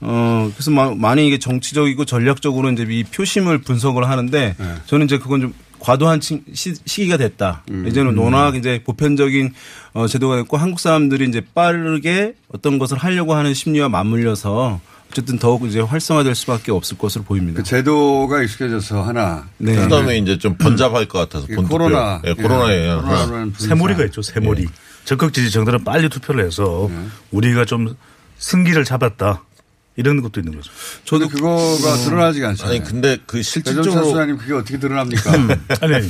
어, 그래서 마- 많이 이게 정치적이고 전략적으로 이제 이 표심을 분석을 하는데 저는 이제 그건 좀 과도한 치- 시, 시기가 됐다. 이제는 워낙 이제 보편적인 어, 제도가 됐고 한국 사람들이 이제 빠르게 어떤 것을 하려고 하는 심리와 맞물려서 어쨌든 더욱 이제 활성화될 수밖에 없을 것으로 보입니다. 그 제도가 익숙해져서 하나. 네. 그다음에 이제 좀 번잡할 것 같아서 이 본투표. 코로나. 예, 코로나에 예, 새머리가 있죠, 새머리. 적극 지지층들은 빨리 투표를 해서 네. 우리가 좀 승기를 잡았다. 이런 것도 있는 거죠. 저도 그거가 드러나지가 않잖아요. 아니, 근데 그 실질적으로 수사님 그게 어떻게 드러납니까? <laughs> 아니, 아니.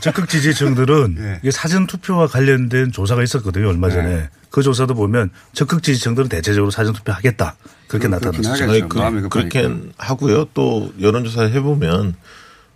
적극 지지층들은 예. 이게 사전 투표와 관련된 조사가 있었거든요, 얼마 전에. 네. 그 조사도 보면 적극 지지층들은 대체적으로 사전 투표 하겠다. 그렇게 나타났죠. 아니, 그, 그렇게 하고요. 또 여론조사 해보면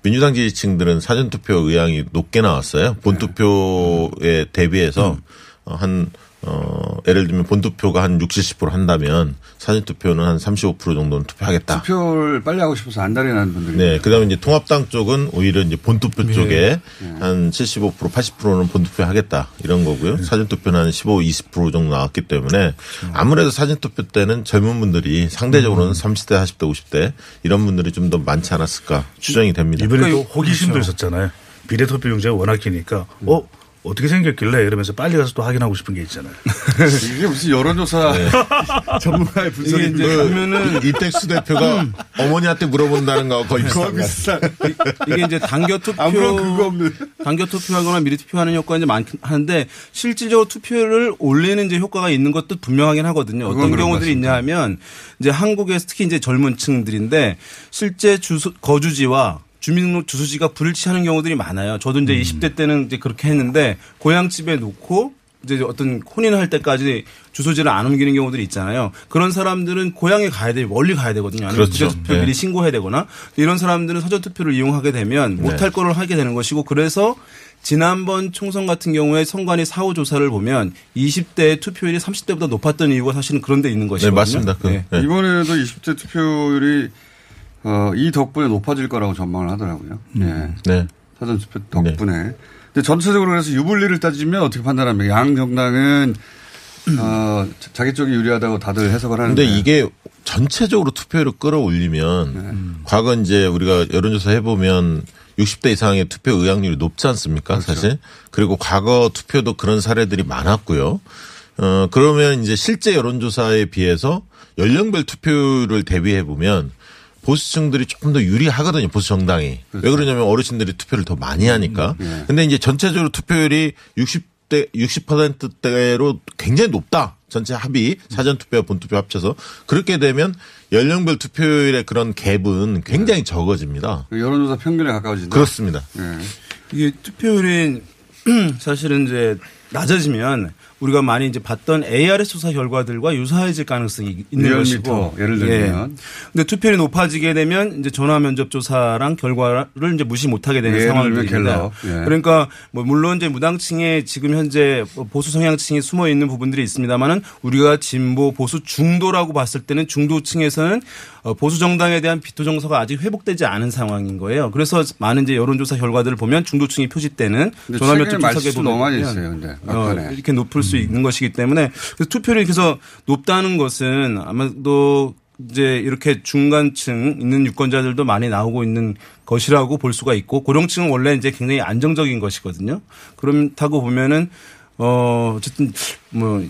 민주당 지지층들은 사전투표 의향이 높게 나왔어요. 본투표에 대비해서 어, 한 어, 예를 들면 본투표가 한 60, 70% 한다면 사전투표는 한 35% 정도는 투표하겠다. 투표를 빨리 하고 싶어서 안달이 나는 분들이. 네. 그 다음에 이제 통합당 쪽은 오히려 이제 본투표 네. 쪽에 네. 한 75%, 80%는 본투표 하겠다. 이런 거고요. 사전투표는 한 15, 20% 정도 나왔기 때문에 아무래도 사전투표 때는 젊은 분들이 상대적으로는 30대, 40대, 50대 이런 분들이 좀 더 많지 않았을까 추정이 됩니다. 이번에 또 호기심도 있었잖아요. 비례투표용지가 워낙 기니까, 어? 어떻게 생겼길래 이러면서 빨리 가서 또 확인하고 싶은 게 있잖아요. <laughs> 이게 무슨 여론조사 네. <laughs> 전문가의 분석인데. 이제 보면은 이택수 대표가 어머니한테 물어본다는 거하고 거의 비슷한. 이게 이제 단겨 투표 아무런 그거 없는 단겨 투표하거나 미리 투표하는 효과가 이제 많긴 한데 실질적으로 투표를 올리는 이제 효과가 있는 것도 분명하긴 하거든요. 어떤 경우들이 있냐 하면 이제 한국에서 특히 이제 젊은 층들인데 실제 주소 거주지와 주민등록 주소지가 불일치하는 경우들이 많아요. 저도 이제 20대 때는 이제 그렇게 했는데 고향집에 놓고 이제 어떤 혼인할 때까지 주소지를 안 옮기는 경우들이 있잖아요. 그런 사람들은 고향에 가야 돼 멀리 가야 되거든요. 아니면 그렇죠. 투표 미리 네. 신고해야 되거나 이런 사람들은 사전 투표를 이용하게 되면 네. 못할 거를 하게 되는 것이고 그래서 지난번 총선 같은 경우에 선관위 사후 조사를 보면 20대 투표율이 30대보다 높았던 이유가 사실은 그런 데 있는 것이거든요. 맞습니다. 그, 네. 이번에도 20대 투표율이 어, 이 덕분에 높아질 거라고 전망을 하더라고요. 예. 네. 사전 투표 덕분에. 근데 전체적으로 그래서 유불리를 따지면 어떻게 판단합니까? 양 정당은 어, 자- 자기 쪽이 유리하다고 다들 해석을 하는데. 근데 이게 전체적으로 투표율을 끌어올리면 네. 과거 이제 우리가 여론조사 해보면 60대 이상의 투표 의향률이 높지 않습니까 그렇죠. 사실 그리고 과거 투표도 그런 사례들이 많았고요. 어 그러면 이제 실제 여론조사에 비해서 연령별 투표율을 대비해 보면 보수층들이 조금 더 유리하거든요 보수 정당이 그렇죠. 왜 그러냐면 어르신들이 투표를 더 많이 하니까 음, 예. 근데 이제 전체적으로 투표율이 60대 60%대로 굉장히 높다. 전체 합의 사전 투표와 본 투표 합쳐서 그렇게 되면 연령별 투표율의 그런 갭은 굉장히 적어집니다. 그 여론조사 평균에 가까워진다. 그렇습니다. 예. 이게 투표율이 <clears throat> 사실은 이제 낮아지면 우리가 많이 이제 봤던 ARS 조사 결과들과 유사해질 가능성이 있는 것이고 예를 들면. 근데 투표율이 높아지게 되면 이제 전화 면접 조사랑 결과를 이제 무시 못하게 되는 됩니다. 갤럽. 예. 그러니까 뭐 물론 이제 무당층에 지금 현재 보수 성향층이 숨어 있는 부분들이 있습니다만은 우리가 진보 보수 중도라고 봤을 때는 중도층에서는 어, 보수 정당에 대한 비토 정서가 아직 회복되지 않은 상황인 거예요. 그래서 많은 이제 여론조사 결과들을 보면 중도층이 표집되는 근데 전화 최근에 면접 조사에 말실수 보면 너무 많이 있어요, 근데. 어, 막판에. 이렇게 높을 수 있는 것이기 때문에 그래서 투표율이 그래서 높다는 것은 아마도 이제 이렇게 중간층 있는 유권자들도 많이 나오고 있는 것이라고 볼 수가 있고 고령층은 원래 이제 굉장히 안정적인 것이거든요. 그렇다고 보면은 어 어쨌든 뭐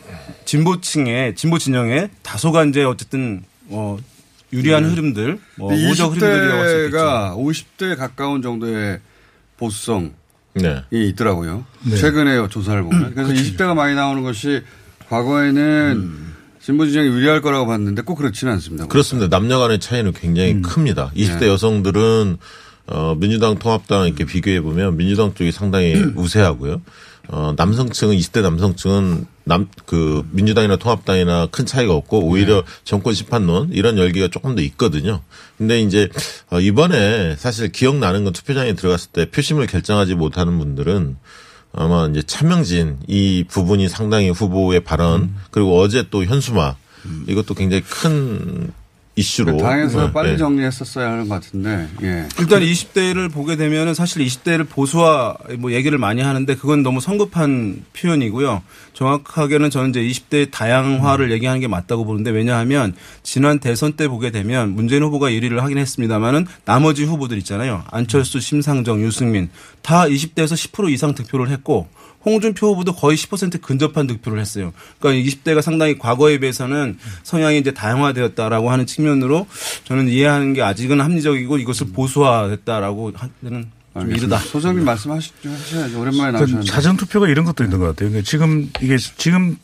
진보층의 진보 진영에 다소가 이제 어쨌든 어 유리한 흐름들 뭐 우적 흐름들이라고 할수 있겠죠. 20대가 50대 가까운 정도의 보수성이 네. 있더라고요. 네. 최근에 조사를 보면. 그래서 20대가 많이 나오는 것이 과거에는 진보 진영이 유리할 거라고 봤는데 꼭 그렇지는 않습니다. 그렇습니다. 남녀 간의 차이는 굉장히 큽니다. 20대 네. 여성들은 어 민주당 통합당 이렇게 비교해 보면 민주당 쪽이 상당히 <clears throat> 우세하고요. 어 남성층은 20대 남성층은 남 그 민주당이나 통합당이나 큰 차이가 없고 오히려 정권 심판론 이런 열기가 조금 더 있거든요. 근데 이제 어 이번에 사실 기억나는 건 투표장에 들어갔을 때 표심을 결정하지 못하는 분들은 아마 이제 차명진 이 부분이 상당히 후보의 발언 그리고 어제 또 현수막 이것도 굉장히 큰 이슈로 당에서 네, 빨리 네. 정리했었어야 하는 것 같은데. 예. 일단 20대를 보게 되면은 사실 20대를 보수화 뭐 얘기를 많이 하는데 그건 너무 성급한 표현이고요. 정확하게는 저는 이제 20대 다양화를 얘기하는 게 맞다고 보는데 왜냐하면 지난 대선 때 보게 되면 문재인 후보가 1위를 하긴 했습니다만은 나머지 후보들 있잖아요. 안철수, 심상정, 유승민 다 20대에서 10% 이상 득표를 했고 홍준표 후보도 거의 10% 근접한 득표를 했어요. 그러니까 20대가 상당히 과거에 비해서는 성향이 이제 다양화되었다라고 하는 측면으로 저는 이해하는 게 아직은 합리적이고 이것을 보수화됐다라고 하는 좀 이르다. 소장님 말씀하시죠. 하셔야죠. 오랜만에 그 나오셨는데. 사전 투표가 이런 것도 있는 것 같아요. 그러니까 지금 이게 지금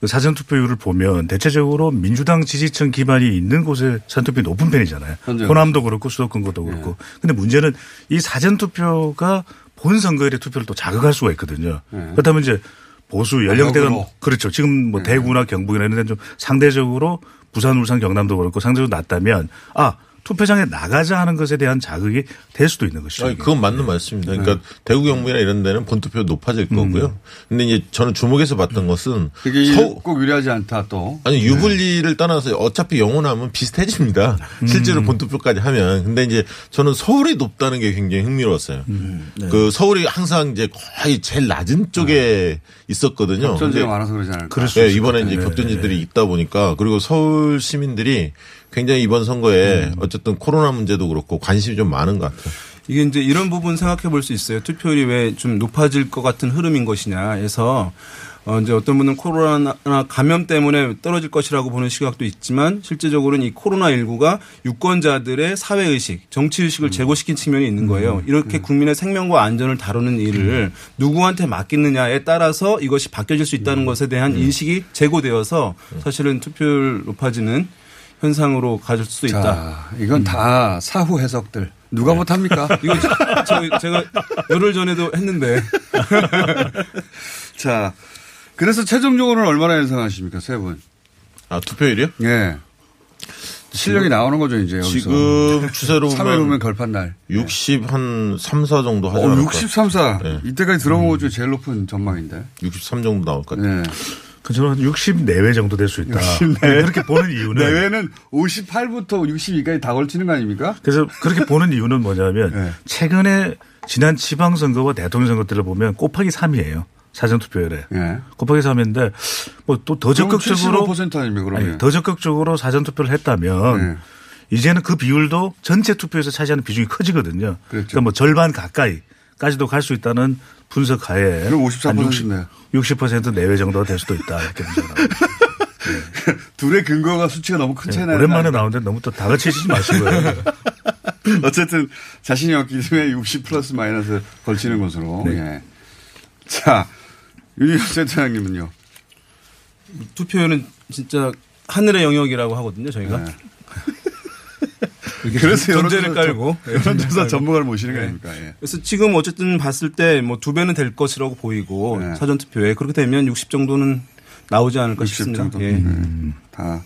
그 사전 투표율을 보면 대체적으로 민주당 지지층 기반이 있는 곳에 사전 투표이 높은 편이잖아요. 현재 호남도 그렇고 수도권도 그렇고. 근데 문제는 이 사전 투표가 본 선거일의 투표를 또 자극할 수가 있거든요. 그렇다면 이제 보수 연령대가. 그렇죠. 지금 뭐 대구나 경북이나 이런 데는 좀 상대적으로 부산, 울산, 경남도 그렇고 상대적으로 낮다면 아 투표장에 나가자 하는 것에 대한 자극이 될 수도 있는 것이죠. 아니, 그건 맞는 말씀입니다. 그러니까 대구 경북이나 이런 데는 본투표 높아질 거고요. 근데 이제 저는 주목해서 봤던 것은 그게 서울- 꼭 유리하지 않다 또. 아니 유불리를 떠나서 어차피 영원하면 비슷해집니다. 실제로 본투표까지 하면. 근데 이제 저는 서울이 높다는 게 굉장히 흥미로웠어요. 그 서울이 항상 이제 거의 제일 낮은 쪽에 있었거든요. 격전지가 많아서 그러지 않을까. 네, 이번에 것 이제. 격전지들이 있다 보니까 그리고 서울 시민들이 굉장히 이번 선거에 음. 어쨌든 코로나 문제도 그렇고 관심이 좀 많은 것 같아요. 이게 이제 이런 부분 생각해 볼 수 있어요. 투표율이 왜 좀 높아질 것 같은 흐름인 것이냐 해서 어 이제 어떤 분은 코로나 감염 때문에 떨어질 것이라고 보는 시각도 있지만 실제적으로는 이 코로나 19가 유권자들의 사회 의식, 정치 의식을 제고시킨 측면이 있는 거예요. 이렇게 국민의 생명과 안전을 다루는 일을 누구한테 맡기느냐에 따라서 이것이 바뀌어질 수 있다는 것에 대한 인식이 제고되어서 사실은 투표율 높아지는 현상으로 가질 수 있다. 자, 이건 다 사후 해석들. 누가 못합니까? <laughs> 이거 저, 제가 열흘 전에도 했는데. <laughs> 자, 그래서 최종적으로는 얼마나 예상하십니까, 세 분? 아, 투표율이요? 예. 실력이 나오는 거죠, 이제. 여기서. 지금 추세로 <laughs> 3일 보면 후면 결판 날. 60 한 3, 4 정도 하지 어, 않을까? 63, 4. 네. 이때까지 들어본 것 중에 제일 높은 전망인데. 63 정도 나올 것 같아요. 네. 그 저는 한60 내외 정도 될 수 있다. 60 내외. 그렇게 보는 <laughs> 이유는 내외는 58부터 62까지 다 걸치는 거 아닙니까? 그래서 그렇게 보는 이유는 뭐냐면 네. 최근에 지난 지방 선거와 대통령 선거 때를 보면 곱하기 3이에요. 사전투표율에. 예. 곱하기 3인데 뭐 또 더 적극적으로 75% 아닙니까? 아니, 더 적극적으로 사전투표를 했다면 네. 이제는 그 비율도 전체 투표에서 차지하는 비중이 커지거든요. 그러니까 뭐 절반 가까이까지도 갈 수 있다는 분석 하에 그럼 한 60, 54%네요. 60% 내외 정도가 될 수도 있다 이렇게 분석합니다. <laughs> 둘의 근거가 수치가 너무 큰 차이 네, 오랜만에 거 나오는데 너무 또다 같이 치지 마시고요. <laughs> 어쨌든 자신이 없기 때문에 60 플러스 마이너스 걸치는 것으로. 예. 자, 윤희석 센터장님은요. 투표율은 진짜 하늘의 영역이라고 하거든요, 저희가. 네. 그래서 전제를 깔고 여론조사 깔고. 전문가를 모시는 거 네. 아닙니까? 예. 그래서 지금 어쨌든 봤을 때 뭐 두 배는 될 것이라고 보이고 네. 사전 투표에 그렇게 되면 60 정도는 나오지 않을까 60 싶습니다. 정도. 예. 음, 다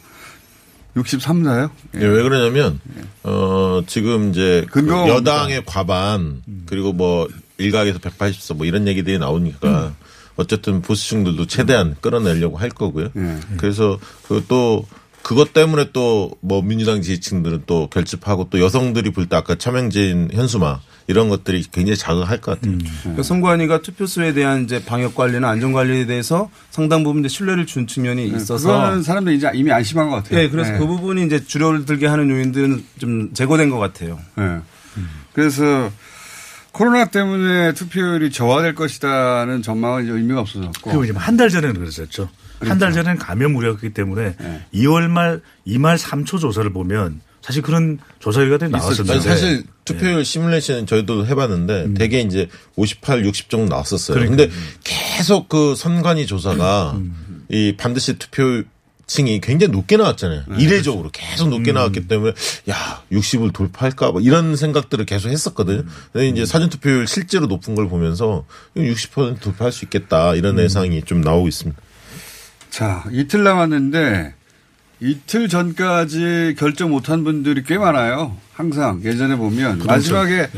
63사요? 예, 왜 그러냐면 어 지금 이제 그 여당의 과반 그리고 뭐 일각에서 180석 뭐 이런 얘기들이 나오니까 어쨌든 보수층들도 최대한 끌어내려고 할 거고요. 그래서 그또 그것 때문에 또 뭐 민주당 지지층들은 또 결집하고 또 여성들이 볼 때 아까 차명진 현수막 이런 것들이 굉장히 자극할 것 같아요. 그러니까 선관위가 투표수에 대한 이제 방역 관리나 안전 관리에 대해서 상당 부분 이제 신뢰를 준 측면이 있어서 네, 그거는 사람들이 이제 이미 안심한 것 같아요. 예, 그래서 네. 그 부분이 이제 줄여들게 하는 요인들은 좀 제거된 것 같아요. 예. 그래서 코로나 때문에 투표율이 저하될 것이다는 전망은 이제 의미가 없어졌고. 그리고 이제 한달 전에는 그랬었죠. 한달 전에는 감염 우려였기 때문에 2월 말, 2말 3초 조사를 보면 사실 그런 조사 결과들이 나왔었는데. 사실 투표율 시뮬레이션 저희도 해봤는데 대개 이제 58, 60 정도 나왔었어요. 그러니까. 근데 계속 그 선관위 조사가 이 반드시 투표 층이 굉장히 높게 나왔잖아요. 이례적으로 계속 높게 나왔기 때문에 야 60을 돌파할까 뭐 이런 생각들을 계속 했었거든요. 근데 이제 사전 투표율 실제로 높은 걸 보면서 60% 돌파할 수 있겠다 이런 예상이 좀 나오고 있습니다. 자, 이틀 남았는데 이틀 전까지 결정 못한 분들이 꽤 많아요. 항상 예전에 보면 그렇죠. 마지막에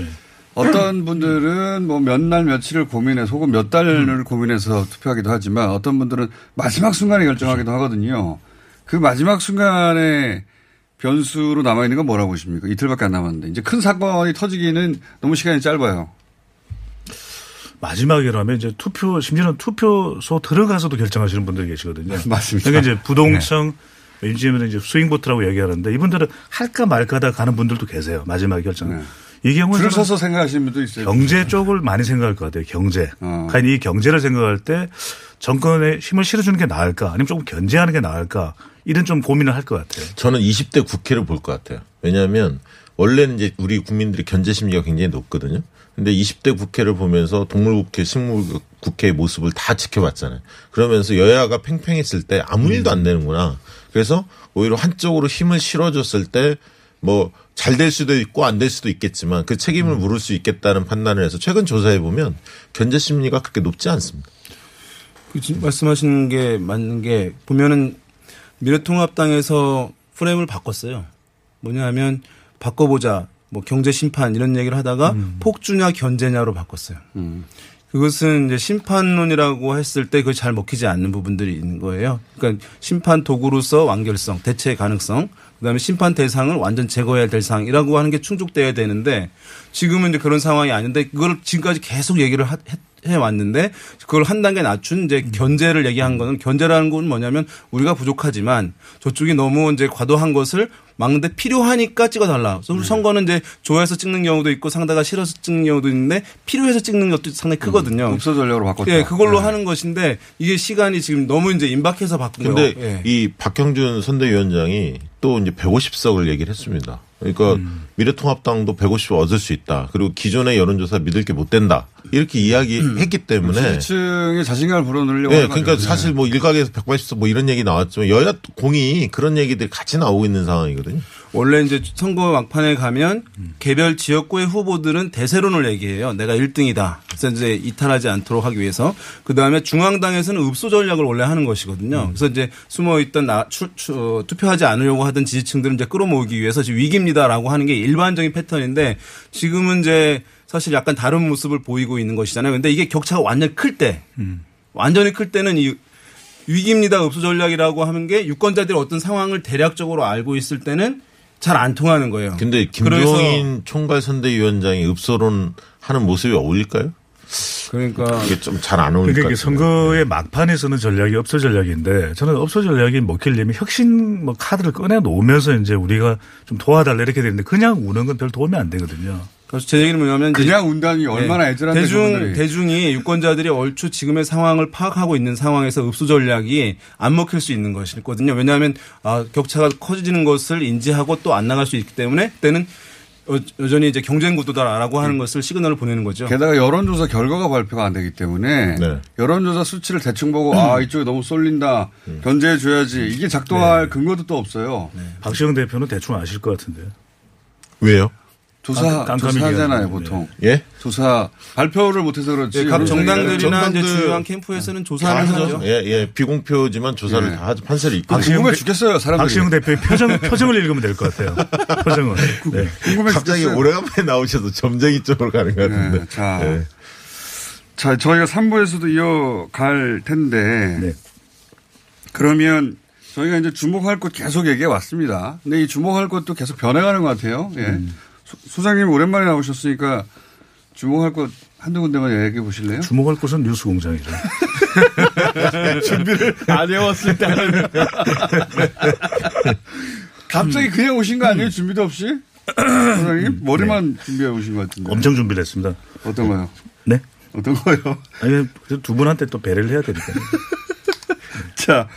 어떤 분들은 뭐 몇 날 며칠을 고민해서 혹은 몇 달을 음. 고민해서 투표하기도 하지만 어떤 분들은 마지막 순간에 결정하기도 하거든요. 그 마지막 순간에 변수로 남아있는 건 뭐라고 보십니까? 이틀밖에 안 남았는데. 이제 큰 사건이 터지기는 너무 시간이 짧아요. 마지막이라면 이제 투표 심지어는 투표소 들어가서도 결정하시는 분들이 계시거든요. <laughs> 맞습니다. 그러니까 이제 부동층 요즘에는 이제 스윙보트라고 얘기하는데 이분들은 할까 말까 하다 가는 분들도 계세요. 마지막 결정. 이 경우는 줄 서서 생각하시는 분도 있어요. 경제 쪽을 많이 생각할 것 같아요. 경제. 어. 과연 이 경제를 생각할 때 정권에 힘을 실어주는 게 나을까 아니면 조금 견제하는 게 나을까 이런 좀 고민을 할 것 같아요. 저는 20대 국회를 볼 것 같아요. 왜냐하면 원래는 이제 우리 국민들이 견제 심리가 굉장히 높거든요. 근데 20대 국회를 보면서 동물국회, 식물국회의 모습을 다 지켜봤잖아요. 그러면서 여야가 팽팽했을 때 아무 일도 안 되는구나. 그래서 오히려 한쪽으로 힘을 실어줬을 때 뭐 잘 될 수도 있고 안 될 수도 있겠지만 그 책임을 물을 수 있겠다는 판단을 해서 최근 조사해 보면 견제 심리가 그렇게 높지 않습니다. 그 지금 말씀하시는 게 맞는 게 보면은 미래통합당에서 프레임을 바꿨어요. 뭐냐 하면 바꿔보자. 뭐 경제 심판 이런 얘기를 하다가 폭주냐 견제냐로 바꿨어요. 그것은 이제 심판론이라고 했을 때 그게 잘 먹히지 않는 부분들이 있는 거예요. 그러니까 심판 도구로서 완결성, 대체 가능성, 그다음에 심판 대상을 완전 제거해야 될 대상이라고 하는 게 충족돼야 되는데 지금은 이제 그런 상황이 아닌데 그걸 지금까지 계속 얘기를 하- 했- 해왔는데 그걸 한 단계 낮춘 이제 견제를 얘기한 거는 견제라는 건 뭐냐면 우리가 부족하지만 저쪽이 너무 이제 과도한 것을 막는데 필요하니까 찍어달라. 그래서 선거는 이제 좋아해서 찍는 경우도 있고 상대가 싫어서 찍는 경우도 있는데 필요해서 찍는 것도 상당히 크거든요. 급소 전략으로 바꿨다. 예, 그걸로 네. 하는 것인데 이게 시간이 지금 너무 이제 임박해서 바꾼 거예요. 예. 이 박형준 선대위원장이 또 이제 150석을 얘기를 했습니다. 그러니까 음. 미래통합당도 150석 얻을 수 있다. 그리고 기존의 여론조사 믿을 게 못 된다. 이렇게 이야기했기 때문에 지지층의 자신감을 불어넣으려고 네, 그러니까 거죠. 사실 뭐 일각에서 180석 뭐 이런 얘기 나왔지만 여야 공이 그런 얘기들이 같이 나오고 있는 상황이거든요. 원래 이제 선거 막판에 가면 개별 지역구의 후보들은 대세론을 얘기해요. 내가 1등이다. 그래서 이제 이탈하지 않도록 하기 위해서 그 다음에 중앙당에서는 읍소 전략을 원래 하는 것이거든요. 그래서 이제 숨어 있던 나, 추, 추, 어, 투표하지 않으려고 하던 지지층들을 이제 끌어모으기 위해서 지금 위기입니다라고 하는 게 일반적인 패턴인데 지금은 이제 사실 약간 다른 모습을 보이고 있는 것이잖아요. 근데 이게 격차가 완전히 클 때, 완전히 클 때는 이 위기입니다. 읍소 전략이라고 하는 게 유권자들이 어떤 상황을 대략적으로 알고 있을 때는 잘 안 통하는 거예요. 근데 김종인 총괄 선대위원장이 읍소론 하는 모습이 어울릴까요? 그러니까 이게 좀 잘 안 어울릴 그러니까 것 이게 같아요. 선거의 막판에서는 전략이 업소 전략인데 저는 업소 전략이 먹히려면 혁신 뭐 카드를 꺼내 놓으면서 이제 우리가 좀 도와달라 이렇게 되는데 그냥 우는 건 별 도움이 안 되거든요. 그래서 제 얘기는 뭐냐면 이제 그냥 운다니 얼마나 애절한데 대중 그분들이. 대중이 유권자들이 얼추 지금의 상황을 파악하고 있는 상황에서 읍수 전략이 안 먹힐 수 있는 것이거든요. 왜냐하면 아, 격차가 커지는 것을 인지하고 또 안 나갈 수 있기 때문에 그때는 여- 여전히 이제 경쟁 구도다라고 하는 것을 시그널을 보내는 거죠. 게다가 여론조사 결과가 발표가 안 되기 때문에 네. 여론조사 수치를 대충 보고 아 이쪽이 너무 쏠린다 견제해 줘야지 이게 작동할 근거도 또 없어요. 박시영 대표는 대충 아실 것 같은데요. 왜요? 조사 깜- 깜깜이 조사하잖아요 기간인데. 보통. 예? 조사 발표를 못해서 그렇지. 네, 각 정당들이나 이제 정당들 주요한 캠프에서는 다 조사를 하죠. 예, 예. 비공표지만 조사를 예. 다 하죠. 판세를 입고. 박시영 대- 죽겠어요 사람들이. 박시영 대표의 표정 표정을 읽으면 될 것 같아요. 표정을. <laughs> 네. 궁금해 갑자기 죽겠어요. 오래간만에 나오셔서 점쟁이 쪽으로 가는 것 같은데. 네, 자, 예. 자 저희가 3부에서도 이어갈 텐데 네. 그러면 저희가 이제 주목할 것 계속 얘기해 왔습니다. 근데 이 주목할 것도 계속 변해가는 것 같아요. 예. 음. 소- 소장님 오랜만에 나오셨으니까 주목할 것 한두 군데만 얘기해 보실래요? 주목할 곳은 뉴스 공장이죠. <laughs> 준비를 안 해왔을 때는 <laughs> 갑자기 그냥 오신 거 아니에요? 준비도 없이? 소장님 머리만 준비해 오신 것 같은데. 엄청 준비를 했습니다. 어떤 거요? 네? 어떤 거요? 아니, 두 분한테 또 배려를 해야 되니까. <laughs> 자,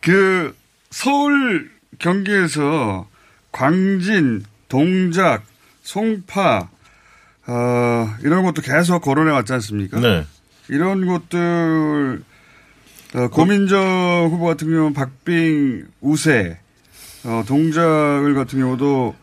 그 서울 경기에서 광진, 동작, 송파 어, 이런 것도 계속 거론해 왔지 않습니까? 네. 이런 것들 어, 고민정 후보 같은 경우는 박빙 우세, 어, 동작을 같은 경우도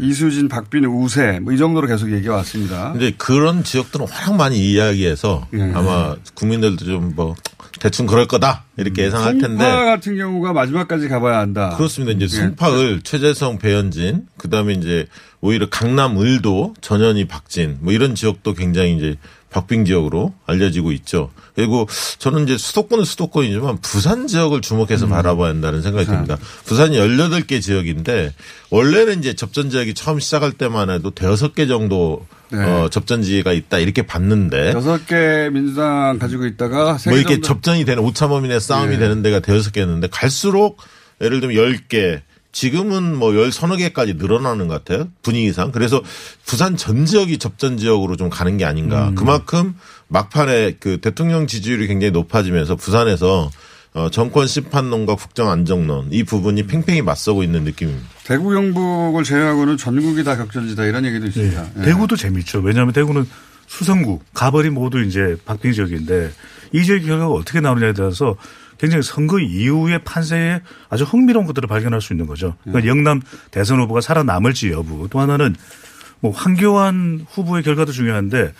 이수진, 박빈 우세 뭐 이 정도로 계속 얘기해 왔습니다. 근데 그런 지역들은 워낙 많이 이야기해서 예. 아마 국민들도 좀뭐 대충 그럴 거다 이렇게 예상할 송파 텐데 같은 경우가 마지막까지 가봐야 한다. 그렇습니다. 이제 예. 송파을 최재성 배현진 그다음에 이제 오히려 강남을도 전현희 박진 뭐 이런 지역도 굉장히 이제 박빙 지역으로 알려지고 있죠. 그리고 저는 이제 수도권은 수도권이지만 부산 지역을 주목해서 음. 바라봐야 한다는 생각이 듭니다. 부산이 18개 지역인데 원래는 이제 접전 지역이 처음 시작할 때만 해도 대여섯 개 정도 네. 어, 접전지가 있다 이렇게 봤는데 여섯 개 민주당 가지고 있다가 세뭐개 이렇게 정도 접전이 되는 오차범위내 싸움이 네. 되는 데가 대여섯 개였는데 갈수록 예를 들면 열개 지금은 뭐 열 서너 개까지 늘어나는 것 같아요 분위기상 그래서 부산 전 지역이 접전 지역으로 좀 가는 게 아닌가 그만큼 막판에 그 대통령 지지율이 굉장히 높아지면서 부산에서 어, 정권 심판론과 국정 안정론 이 부분이 팽팽히 맞서고 있는 느낌입니다. 대구 경북을 제외하고는 전국이 다 격전지다 이런 얘기도 있습니다. 예. 네. 대구도 재밌죠. 왜냐하면 대구는 수성구, 가벌이 모두 이제 박빙 지역인데 이 지역 결과가 어떻게 나오느냐에 따라서 굉장히 선거 이후의 판세에 아주 흥미로운 것들을 발견할 수 있는 거죠. 그러니까 네. 영남 대선 후보가 살아남을지 여부 또 하나는 뭐 황교안 후보의 결과도 중요한데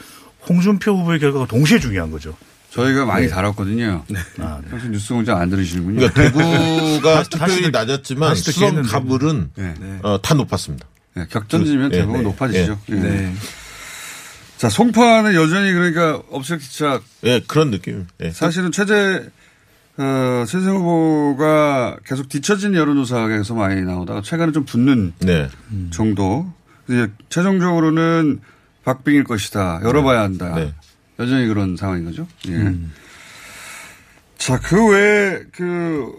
홍준표 후보의 결과가 동시에 중요한 거죠. 저희가 많이 네. 다뤘거든요. 아, 네. 평소 뉴스 공장 안 들으시는군요. 그러니까 대구가 다시 낮았지만 수성. 가불은 네. 어, 다 높았습니다. 네, 격전지면 예, 대부분 네. 높아지죠. 예. 예. 네. 자, 송파는 여전히 그러니까 업색기차 예, 그런 느낌. 예. 사실은 최재 어, 최재 후보가 계속 뒤처진 여론조사에서 많이 나오다가 최근에 좀 붙는 네. 정도. 이제 최종적으로는 박빙일 것이다. 열어봐야 한다. 네. 여전히 그런 상황인 거죠. 예. 자, 그 외에 그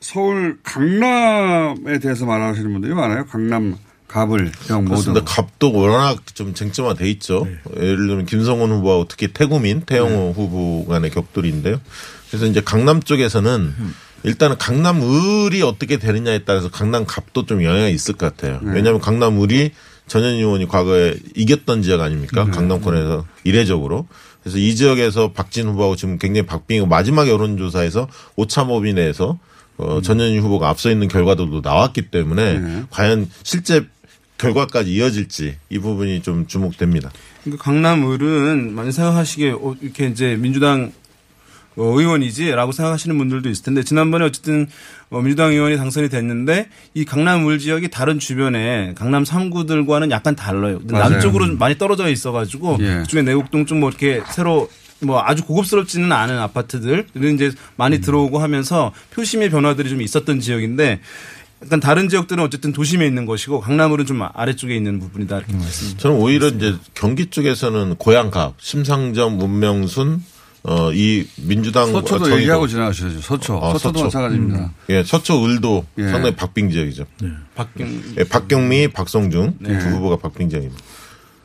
서울 강남에 대해서 말하시는 분들이 많아요. 강남, 갑을, 경 모두. 그렇습니다. 갑도 워낙 좀 쟁점화돼 있죠. 예를 들면 김성훈 후보하고 특히 태구민, 태영호 후보 간의 격돌인데요. 그래서 이제 강남 쪽에서는 일단은 강남을이 어떻게 되느냐에 따라서 강남 갑도 좀 영향이 있을 것 같아요. 왜냐하면 강남을이 전현희 의원이 과거에 이겼던 지역 아닙니까? 강남권에서 이례적으로. 그래서 이 지역에서 박진 후보하고 지금 굉장히 박빙이고 마지막 여론조사에서 오차범위 내에서 어, 전현희 후보가 앞서 있는 결과들도 나왔기 때문에 과연 실제 결과까지 이어질지 이 부분이 좀 주목됩니다. 그러니까 강남을은 많이 생각하시기에 어, 이렇게 이제 민주당 어, 의원이지라고 생각하시는 분들도 있을 텐데 지난번에 어쨌든 어, 민주당 의원이 당선이 됐는데 이 강남을 지역이 다른 주변에 강남 3구들과는 약간 달라요. 맞아요. 남쪽으로 많이 떨어져 있어가지고 예. 그중에 내곡동 쪽뭐 이렇게 새로 뭐 아주 고급스럽지는 않은 아파트들이 이제 많이 들어오고 하면서 표심의 변화들이 좀 있었던 지역인데 약간 다른 지역들은 어쨌든 도심에 있는 것이고 강남을은 좀 아래쪽에 있는 부분이다 이렇게 말씀드립니다. 저는 오히려 이제 경기 쪽에서는 고양갑, 심상정, 문명순, 어, 이 민주당 서초도 정의도. 얘기하고 지나가셔야죠. 서초. 어, 서초도 마찬가지입니다. 예, 서초 을도 예. 상당히 박빙 지역이죠. 박경, 예, 박경미, 박성중 네. 두 후보가 박빙 지역입니다.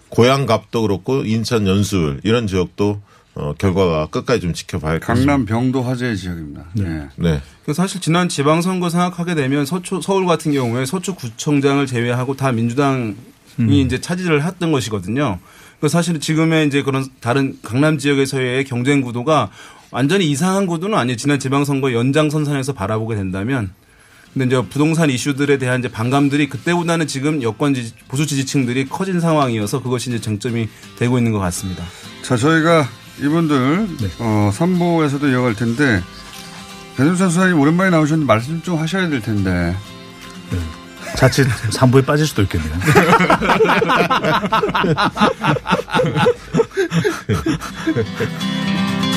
고양갑도 그렇고 인천 연수을 이런 지역도 어, 결과가 끝까지 좀 지켜봐야 할 것입니다. 강남 병도 화재의 지역입니다. 네. 네. 그 사실 지난 지방선거 생각하게 되면 서초 서울 같은 경우에 서초구청장을 제외하고 다 민주당이 음. 이제 차지를 했던 것이거든요. 그 사실 지금의 이제 그런 다른 강남 지역에서의 경쟁 구도가 완전히 이상한 구도는 아니에요. 지난 지방선거 연장선상에서 바라보게 된다면. 근데 이제 부동산 이슈들에 대한 이제 반감들이 그때보다는 지금 여권 지지, 보수 지지층들이 커진 상황이어서 그것이 이제 쟁점이 되고 있는 것 같습니다. 자, 저희가 이분들 어, 3부에서도 이어갈 텐데 배준선 수사님 오랜만에 나오셨는데 말씀 좀 하셔야 될 텐데. 자칫 3부에 빠질 수도 있겠네요. <laughs>